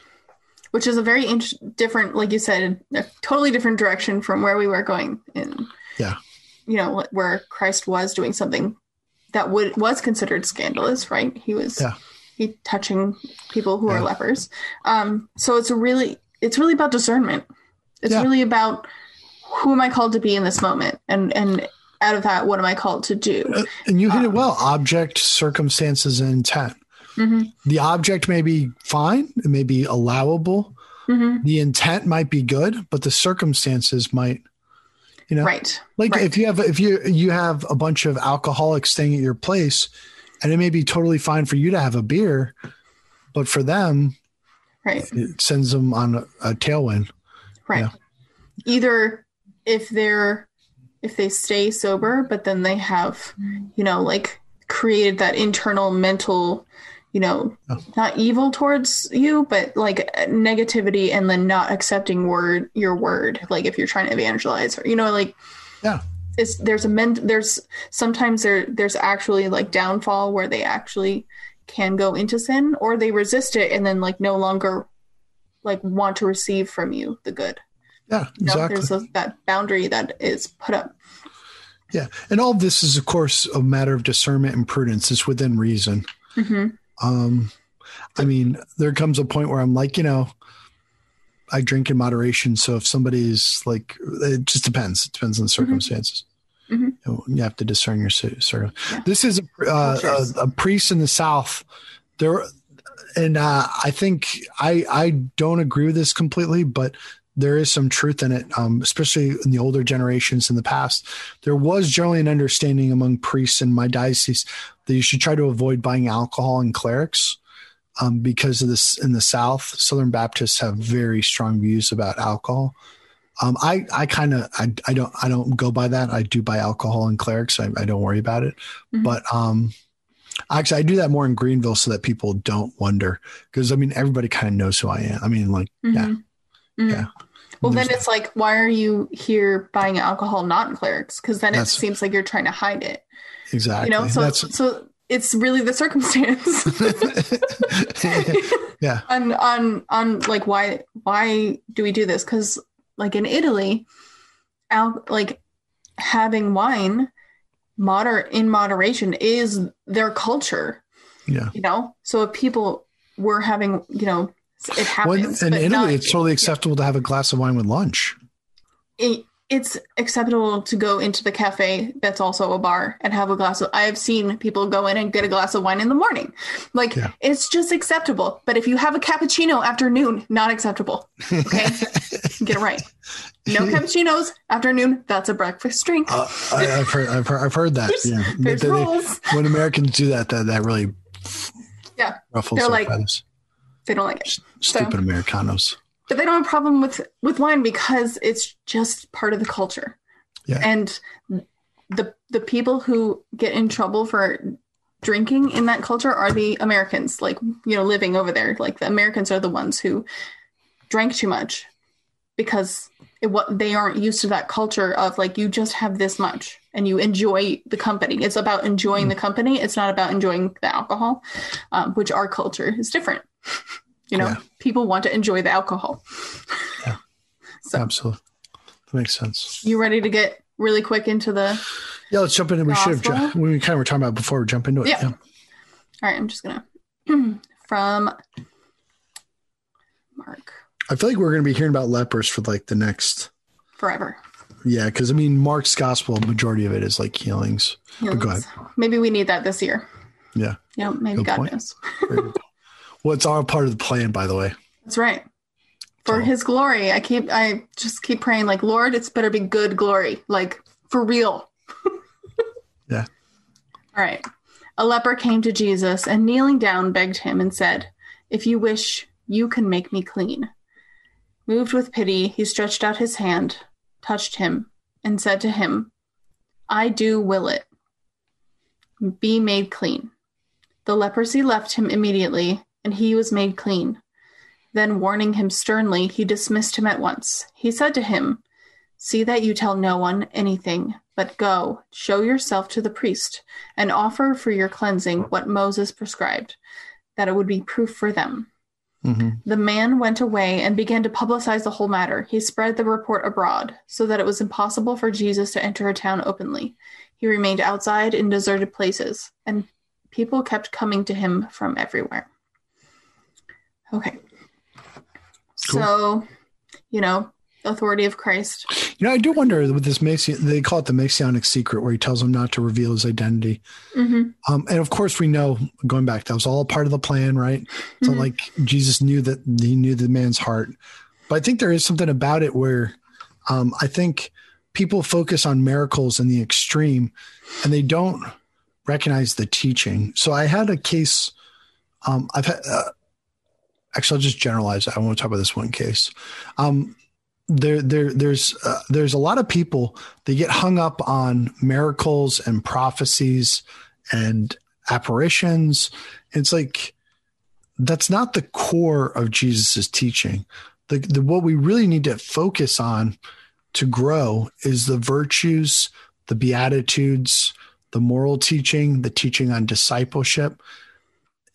S4: Which is a very int- different, like you said, a totally different direction from where we were going in.
S5: Yeah.
S4: You know, where Christ was doing something that would was considered scandalous, right? He was
S5: Yeah.
S4: he touching people who are lepers. Um, so it's a really it's really about discernment. It's
S5: Yeah.
S4: really about who am I called to be in this moment, and and out of that, what am I called to do?
S5: Uh, And you hit it well object, circumstances, and intent.
S4: hmm
S5: The object may be fine, it may be allowable.
S4: hmm
S5: The intent might be good, but the circumstances might, you know,
S4: Right.
S5: like
S4: right.
S5: if you have if you you have a bunch of alcoholics staying at your place, and it may be totally fine for you to have a beer, but for them,
S4: right.
S5: it sends them on a, a tailwind.
S4: Right.
S5: Yeah.
S4: Either if they're if they stay sober, but then they have, you know, like created that internal mental, you know,
S5: Oh.
S4: not evil towards you, but like negativity and then not accepting word your word. Like if you're trying to evangelize or you know, like
S5: Yeah.
S4: it's there's a men there's sometimes there there's actually like downfall where they actually can go into sin or they resist it and then like no longer like want to receive from you the good
S5: Yeah,
S4: you know,
S5: exactly.
S4: there's a, that boundary that is put up
S5: Yeah, and all this is, of course, a matter of discernment and prudence. It's within reason.
S4: hmm
S5: Um, I mean, there comes a point where I'm like, you know, I drink in moderation. So if somebody's like, it just depends. It depends on the circumstances.
S4: Mhm.
S5: You, have to discern your cir- cir-
S4: Yeah.
S5: This is a, uh, a, a priest in the South. There, and uh, I think I I don't agree with this completely, but there is some truth in it, um, especially in the older generations in the past. There was generally an understanding among priests in my diocese that you should try to avoid buying alcohol and clerics um, because of this in the South, Southern Baptists have very strong views about alcohol. Um, I, I kind of, I, I don't, I don't go by that. I do buy alcohol and clerics. I, I don't worry about it.
S4: Mhm.
S5: But, um, actually I do that more in Greenville so that people don't wonder. Cause I mean, everybody kind of knows who I am. I mean, like, yeah,
S4: Mhm. Mhm.
S5: yeah.
S4: Well, then it's like, why are you here buying alcohol not in clerics? Because then it seems like you're trying to hide it.
S5: exactly.
S4: You know, so
S5: That's,
S4: so it's really the circumstance.
S5: yeah.
S4: on on on like why why do we do this because like in italy al- like having wine moder in moderation is their culture
S5: Yeah.
S4: you know so if people were having you know it happens.
S5: Well,
S4: in
S5: Italy,
S4: not-
S5: it's totally acceptable to have a glass of wine with lunch.
S4: it, it's acceptable to go into the cafe that's also a bar and have a glass of i have seen people go in and get a glass of wine in the morning like
S5: Yeah.
S4: it's just acceptable but if you have a cappuccino afternoon not acceptable okay get it right no cappuccinos afternoon that's a breakfast drink
S5: Uh, I, I've heard, I've heard, I've heard that.
S4: There's-
S5: Yeah,
S4: there's
S5: They- they-
S4: rules.
S5: when Americans do that, that that really
S4: Yeah.
S5: ruffles
S4: They're like-
S5: feathers.
S4: they don't like it
S5: Stupid Americanos.
S4: But they don't have a problem with with wine because it's just part of the culture.
S5: Yeah.
S4: and the the people who get in trouble for drinking in that culture are the americans like you know living over there. Like the americans are the ones who drank too much because it, what they aren't used to that culture of like you just have this much and you enjoy the company. It's about enjoying the company. It's not about enjoying the alcohol um, which our culture is different you know
S5: Yeah.
S4: people want to enjoy the alcohol
S5: Yeah.
S4: so
S5: Absolutely. That makes sense.
S4: you ready to get really quick into the
S5: Yeah, let's jump into We should have, we kind of were talking about before we jump into it.
S4: Yeah.
S5: Yeah.
S4: all right i'm just gonna from mark
S5: I feel like we're going to be hearing about lepers for like the next,
S4: forever
S5: yeah, because I mean, Mark's gospel, majority of it is like healings. But go ahead.
S4: maybe we need that this year
S5: Yeah.
S4: yeah maybe
S5: Good
S4: god
S5: point.
S4: knows
S5: Well, it's all part of the plan, by the way.
S4: that's right. For
S5: So-
S4: his glory. I keep i just keep praying like lord it's better be good glory. Like for real.
S5: Yeah.
S4: all right. A leper came to jesus and kneeling down begged him and said if you wish you can make me clean. Moved with pity he stretched out his hand touched him and said to him i do will it. Be made clean. The leprosy left him immediately and he was made clean then, warning him sternly, he dismissed him at once. He said to him, See that you tell no one anything, but go, show yourself to the priest, and offer for your cleansing what Moses prescribed, that it would be proof for them.
S5: hmm
S4: The man went away and began to publicize the whole matter. He spread the report abroad, so that it was impossible for Jesus to enter a town openly. He remained outside in deserted places, and people kept coming to him from everywhere. Okay. So, you know, authority of Christ.
S5: You know, I do wonder with this Mason, they call it the Messianic secret, where he tells him not to reveal his identity.
S4: hmm
S5: Um, and of course, we know going back, that was all part of the plan, right? So,
S4: Mhm.
S5: like, Jesus knew that he knew the man's heart. But I think there is something about it where um, I think people focus on miracles in the extreme and they don't recognize the teaching. So, I had a case, um, I've had, uh, actually, I'll just generalize. I won't talk about this one case. Um, there, there, there's, uh, there's a lot of people they get hung up on miracles and prophecies and apparitions. It's like that's not the core of Jesus's teaching. The, the what we really need to focus on to grow is the virtues, the beatitudes, the moral teaching, the teaching on discipleship.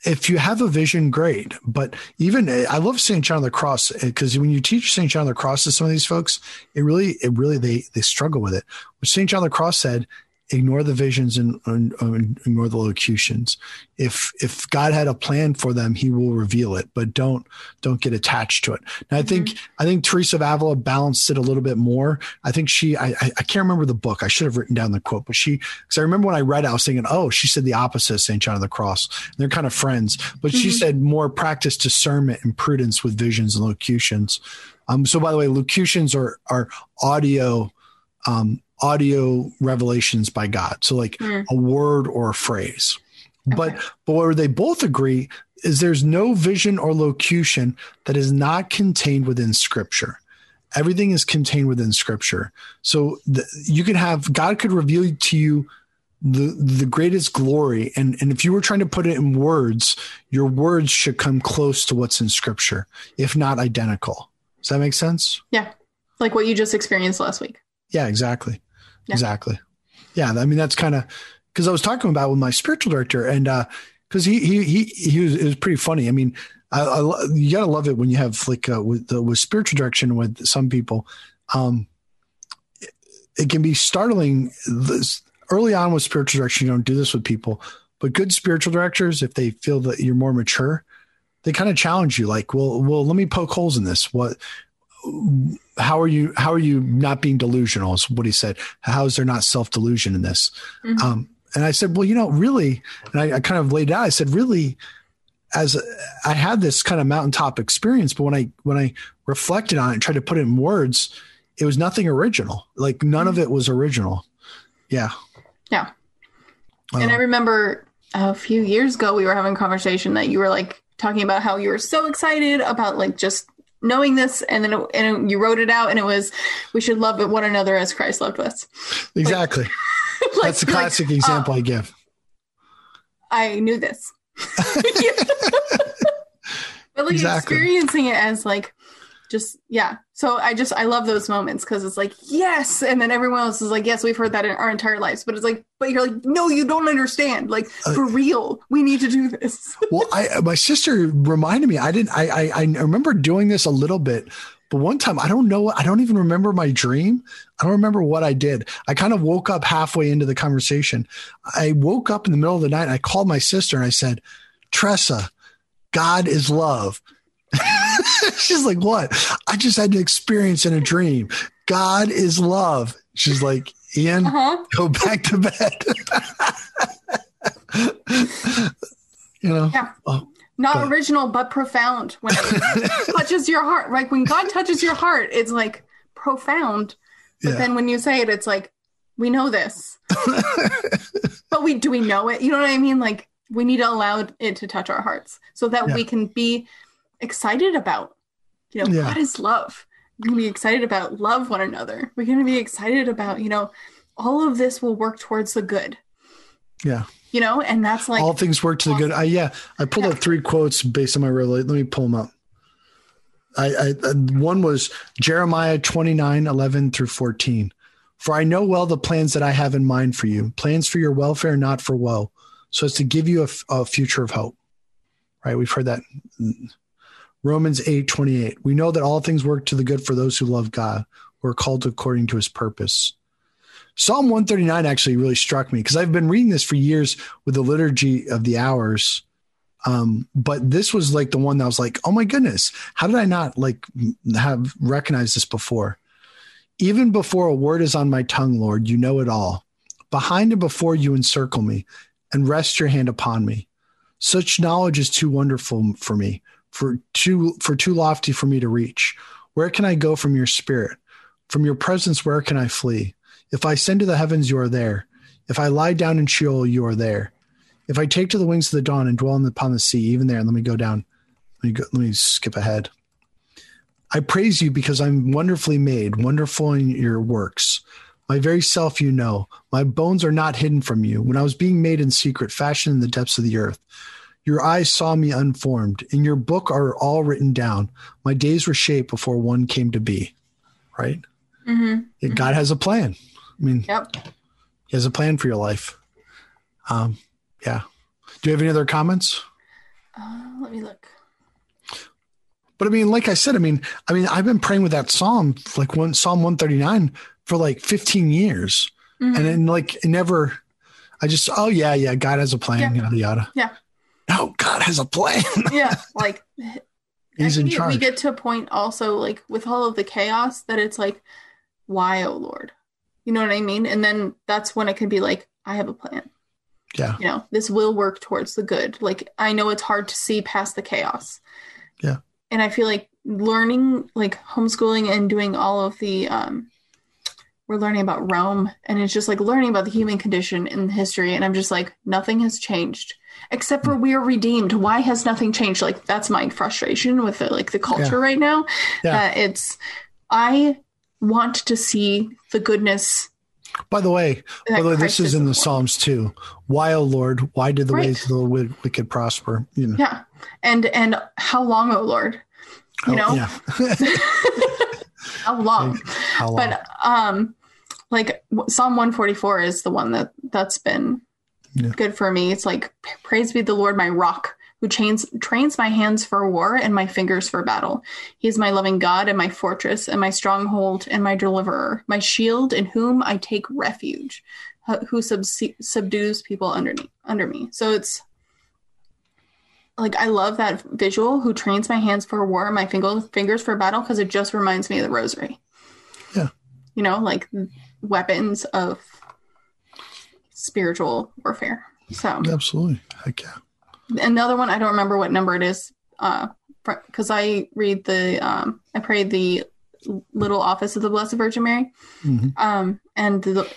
S5: If you have a vision, great. But even I love St. John of the Cross because when you teach St. John of the Cross to some of these folks, it really, it really they they struggle with it. What St. John of the Cross said, ignore the visions and, and, and ignore the locutions. If if God had a plan for them, He will reveal it, but don't don't get attached to it. And I think I think Teresa of Avila balanced it a little bit more. I think she I I can't remember the book. I should have written down the quote, but she because I remember when I read it, I was thinking, oh, she said the opposite of St. John of the Cross. And they're kind of friends, but she
S4: Mhm.
S5: said more practice discernment and prudence with visions and locutions. Um, so by the way, locutions are are audio um, audio revelations by God. So like
S4: Mm.
S5: a word or a phrase. But
S4: Okay.
S5: but where they both agree is there's no vision or locution that is not contained within Scripture. Everything is contained within Scripture. So the, you could have God could reveal to you the the greatest glory, and and if you were trying to put it in words, your words should come close to what's in Scripture, if not identical. Does that make sense?
S4: Yeah. Like what you just experienced last week.
S5: Yeah, exactly.
S4: Yeah.
S5: Exactly. Yeah. I mean, that's kind of because I was talking about with my spiritual director and, uh, cause he, he, he, he was, it was pretty funny. I mean, I, I you gotta love it when you have like, uh, with the, with spiritual direction with some people, um, it, it can be startling this early on with spiritual direction. You don't do this with people, but good spiritual directors, if they feel that you're more mature, they kind of challenge you like, well, well, let me poke holes in this. What, how are you how are you not being delusional is what he said. How is there not self-delusion in this?
S4: Mhm.
S5: um and i said well you know really and I, I kind of laid out. I said really as i had this kind of mountaintop experience but when i when i reflected on it and tried to put it in words it was nothing original. Like none of it was original. Yeah.
S4: Yeah. and I
S5: Um,
S4: remember a few years ago we were having a conversation that you were like talking about how you were so excited about like just knowing this and then it, and you wrote it out and it was we should love one another as Christ loved us.
S5: exactly
S4: Like-
S5: that's
S4: the
S5: classic
S4: oh,
S5: example i give uh,
S4: I knew this. but like
S5: Exactly.
S4: experiencing it as like just yeah. So I just I love those moments because it's like yes, and then everyone else is like yes, we've heard that in our entire lives, but it's like but you're like no, you don't understand. Like
S5: Uh,
S4: for real, we need to do this.
S5: well i my sister reminded me i didn't I, I i remember doing this a little bit but one time i don't know i don't even remember my dream i don't remember what i did i kind of woke up halfway into the conversation i woke up in the middle of the night and i called my sister and i said tressa god is love she's like what i just had an experience in a dream god is love she's like ian
S4: Uh-huh.
S5: go back to bed you know
S4: Yeah.
S5: Oh,
S4: Not
S5: But-
S4: original, but profound. When it touches your heart, like when God touches your heart, it's like profound. But
S5: Yeah.
S4: then when you say it, it's like we know this, but we do we know it? You know what I mean? Like we need to allow it to touch our hearts so that
S5: Yeah.
S4: we can be excited about. You know,
S5: Yeah.
S4: God is love. We're gonna be excited about love one another. We're gonna be excited about you know all of this will work towards the good.
S5: yeah
S4: You know, and that's like
S5: all things work to the good. I yeah, I pulled
S4: Yeah.
S5: up three quotes based on my revelation. Let me pull them up. I, I uh, one was Jeremiah 29, 11 through 14. For I know well the plans that I have in mind for you, plans for your welfare, not for woe, so as to give you a, a future of hope. Right? We've heard that. Romans 8, 28. We know that all things work to the good for those who love God, who are called according to his purpose. Psalm 139 actually really struck me because I've been reading this for years with the liturgy of the hours. Um, but this was like the one that was like, oh my goodness, how did I not like have recognized this before? Even before a word is on my tongue, Lord, you know it all. Behind and before you encircle me and rest your hand upon me. Such knowledge is too wonderful for me, for too for too lofty for me to reach. Where can I go from your spirit? From your presence, where can I flee? If I send to the heavens, you are there. If I lie down in Sheol, you are there. If I take to the wings of the dawn and dwell upon the sea, even there, let me go down. Let me go, let me skip ahead. I praise you because I'm wonderfully made, wonderful in your works. My very self you know. My bones are not hidden from you. When I was being made in secret, fashioned in the depths of the earth, your eyes saw me unformed. In your book are all written down. My days were shaped before one came to be. Right?
S4: Mhm.
S5: God has a plan. I mean,
S4: Yep.
S5: he has a plan for your life. Um, yeah. Do you have any other comments?
S4: Uh, let me look.
S5: But I mean, like I said, I mean, I mean, I've been praying with that psalm, like one Psalm 139 for like 15 years.
S4: Mhm.
S5: And then like it never, I just, oh yeah, yeah, God has a plan,
S4: Yeah.
S5: yada yada.
S4: Yeah.
S5: No, God has a plan.
S4: yeah, like
S5: He's in charge.
S4: We get to a point also like with all of the chaos that it's like, why, oh Lord? You know what I mean? And then that's when it can be like, I have a plan.
S5: yeah.
S4: You know, this will work towards the good. Like I know it's hard to see past the chaos.
S5: Yeah.
S4: And I feel like learning, like homeschooling and doing all of the um we're learning about Rome, and it's just like learning about the human condition in history. And I'm just like, nothing has changed except for we are redeemed. Why has nothing changed? Like that's my frustration with the, like the culture
S5: Yeah.
S4: right now.
S5: Yeah.
S4: That it's I want to see the goodness.
S5: By the way, by the way, this is in
S4: the
S5: the Psalms too. Why, O Lord, why did the
S4: Right.
S5: ways of the wi- wicked prosper? You know,
S4: Yeah, and and how long, oh Lord? You know,
S5: Oh, yeah.
S4: how long?
S5: How long?
S4: but um like psalm 144 is the one that that's been
S5: Yeah.
S4: good for me it's like praise be the lord my rock who trains trains my hands for war and my fingers for battle he is my loving god and my fortress and my stronghold and my deliverer my shield in whom i take refuge uh, who subdues people underneath under me so it's like I love that visual. Who trains my hands for war, and my finger, fingers for battle, because it just reminds me of the rosary
S5: Yeah.
S4: you know, like weapons of spiritual warfare. So
S5: Absolutely. Heck yeah.
S4: another one, I don't remember what number it is, uh, because I read the, um, I pray the little office of the Blessed Virgin Mary,
S5: Mhm.
S4: um, and the,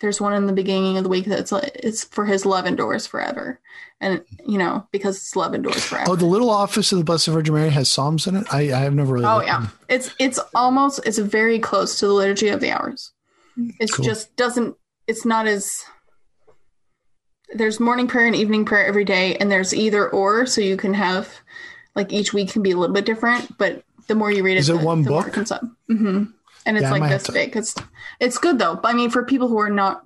S4: there's one in the beginning of the week that's it's for His love endures forever, and you know because His love endures forever.
S5: Oh, the little office of the Blessed Virgin Mary has Psalms in it. I, I have never really.
S4: Oh yeah,
S5: in-
S4: it's it's almost it's very close to the liturgy of the hours. It's
S5: Cool.
S4: just doesn't. It's not as. There's morning prayer and evening prayer every day, and there's either or, so you can have, like each week can be a little bit different, but the more you read it,
S5: Is it
S4: the,
S5: one
S4: the
S5: book?
S4: comes up. hmm And it's
S5: Yeah,
S4: like this
S5: to-
S4: big. It's it's good though. I mean, for people who are not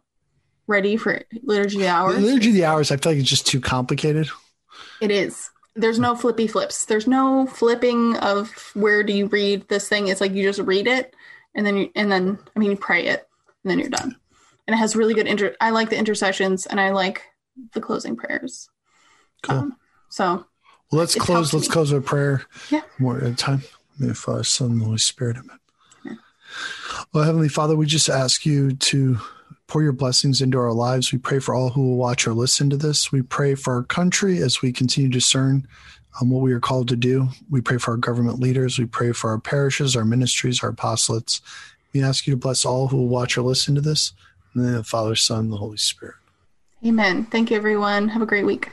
S4: ready for liturgy of the
S5: The
S4: hours,
S5: liturgy of the hours. I feel like it's just too complicated.
S4: it is. There's no flippy flips. There's no flipping of where do you read this thing. It's like you just read it and then you and then I mean you pray it and then you're done. And it has really good inter I like the intercessions and I like the closing prayers.
S5: Cool.
S4: Um, so
S5: Well, let's close. Let's
S4: me.
S5: close with prayer.
S4: Yeah.
S5: More at a time. In the name of the Father, Son, and the Holy Spirit. Amen. Well, Heavenly Father, we just ask you to pour your blessings into our lives. We pray for all who will watch or listen to this. We pray for our country as we continue to discern um, what we are called to do. We pray for our government leaders. We pray for our parishes, our ministries, our apostolates. We ask you to bless all who will watch or listen to this. In the name of the Father, Son, and the Holy Spirit.
S4: Amen. Thank you everyone. Have a great week.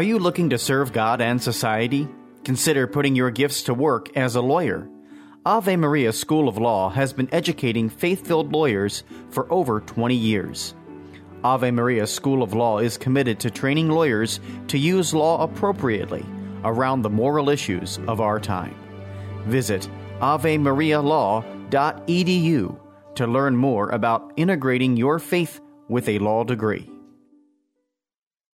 S1: Are you looking to serve God and society? Consider putting your gifts to work as a lawyer. Ave Maria School of Law has been educating faith filled lawyers for over 20 years. Ave Maria School of Law is committed to training lawyers to use law appropriately around the moral issues of our time. Visit avemarialaw.edu to learn more about integrating your faith with a law degree.